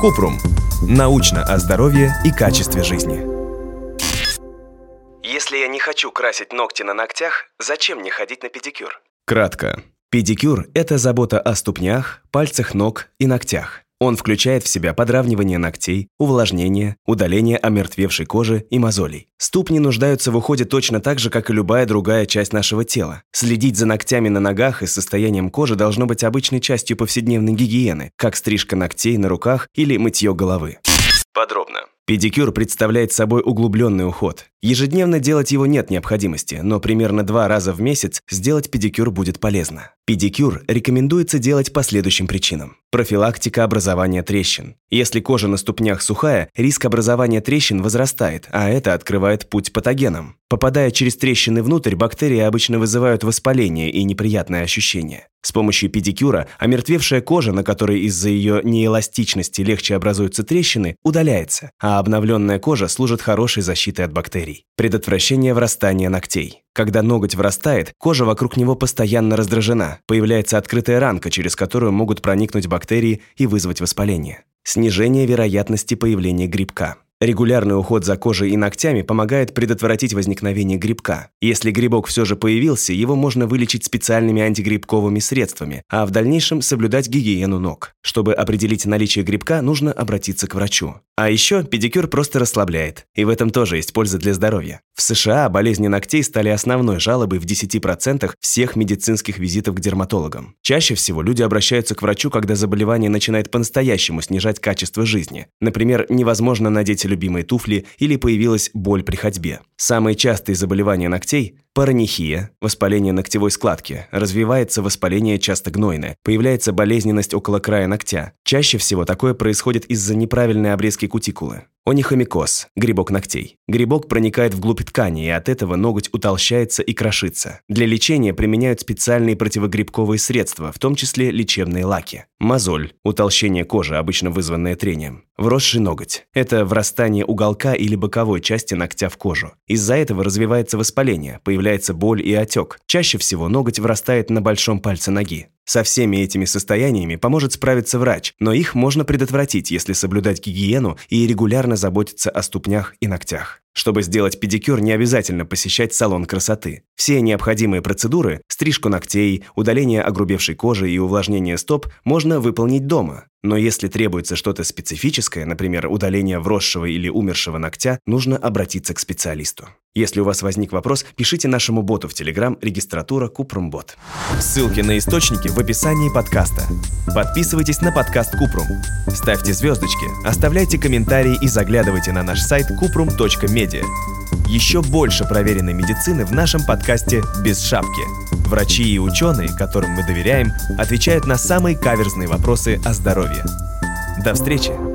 Купрум. Научно о здоровье и качестве жизни. Если я не хочу красить ногти на ногтях, зачем мне ходить на педикюр? Кратко. Педикюр – это забота о ступнях, пальцах ног и ногтях. Он включает в себя подравнивание ногтей, увлажнение, удаление омертвевшей кожи и мозолей. Ступни нуждаются в уходе точно так же, как и любая другая часть нашего тела. Следить за ногтями на ногах и состоянием кожи должно быть обычной частью повседневной гигиены, как стрижка ногтей на руках или мытье головы. Подробно. Педикюр представляет собой углубленный уход. Ежедневно делать его нет необходимости, но примерно два раза в месяц сделать педикюр будет полезно. Педикюр рекомендуется делать по следующим причинам. Профилактика образования трещин. Если кожа на ступнях сухая, риск образования трещин возрастает, а это открывает путь патогенам. Попадая через трещины внутрь, бактерии обычно вызывают воспаление и неприятные ощущения. С помощью педикюра омертвевшая кожа, на которой из-за ее неэластичности легче образуются трещины, удаляется, а обновленная кожа служит хорошей защитой от бактерий. Предотвращение врастания ногтей. Когда ноготь врастает, кожа вокруг него постоянно раздражена, появляется открытая ранка, через которую могут проникнуть бактерии и вызвать воспаление. Снижение вероятности появления грибка. Регулярный уход за кожей и ногтями помогает предотвратить возникновение грибка. Если грибок все же появился, его можно вылечить специальными антигрибковыми средствами, а в дальнейшем соблюдать гигиену ног. Чтобы определить наличие грибка, нужно обратиться к врачу. А еще педикюр просто расслабляет, и в этом тоже есть польза для здоровья. В США болезни ногтей стали основной жалобой в 10% всех медицинских визитов к дерматологам. Чаще всего люди обращаются к врачу, когда заболевание начинает по-настоящему снижать качество жизни. Например, невозможно надеть любимые туфли или появилась боль при ходьбе. Самые частые заболевания ногтей – паранихия, воспаление ногтевой складки, развивается воспаление часто гнойное, появляется болезненность около края ногтя. Чаще всего такое происходит из-за неправильной обрезки кутикулы. Онихомикоз – грибок ногтей. Грибок проникает вглубь ткани, и от этого ноготь утолщается и крошится. Для лечения применяют специальные противогрибковые средства, в том числе лечебные лаки. Мозоль – утолщение кожи, обычно вызванное трением. Вросший ноготь – это врастание уголка или боковой части ногтя в кожу. Из-за этого развивается воспаление, появляется боль и отек. Чаще всего ноготь врастает на большом пальце ноги. Со всеми этими состояниями поможет справиться врач, но их можно предотвратить, если соблюдать гигиену и регулярно заботиться о ступнях и ногтях. Чтобы сделать педикюр, не обязательно посещать салон красоты. Все необходимые процедуры – стрижку ногтей, удаление огрубевшей кожи и увлажнение стоп – можно выполнить дома. Но если требуется что-то специфическое, например, удаление вросшего или умершего ногтя, нужно обратиться к специалисту. Если у вас возник вопрос, пишите нашему боту в Telegram регистратура Купрумбот. Ссылки на источники в описании подкаста. Подписывайтесь на подкаст Купрум. Ставьте звездочки, оставляйте комментарии и заглядывайте на наш сайт kuprum.media. Еще больше проверенной медицины в нашем подкасте «Без шапки». Врачи и ученые, которым мы доверяем, отвечают на самые каверзные вопросы о здоровье. До встречи!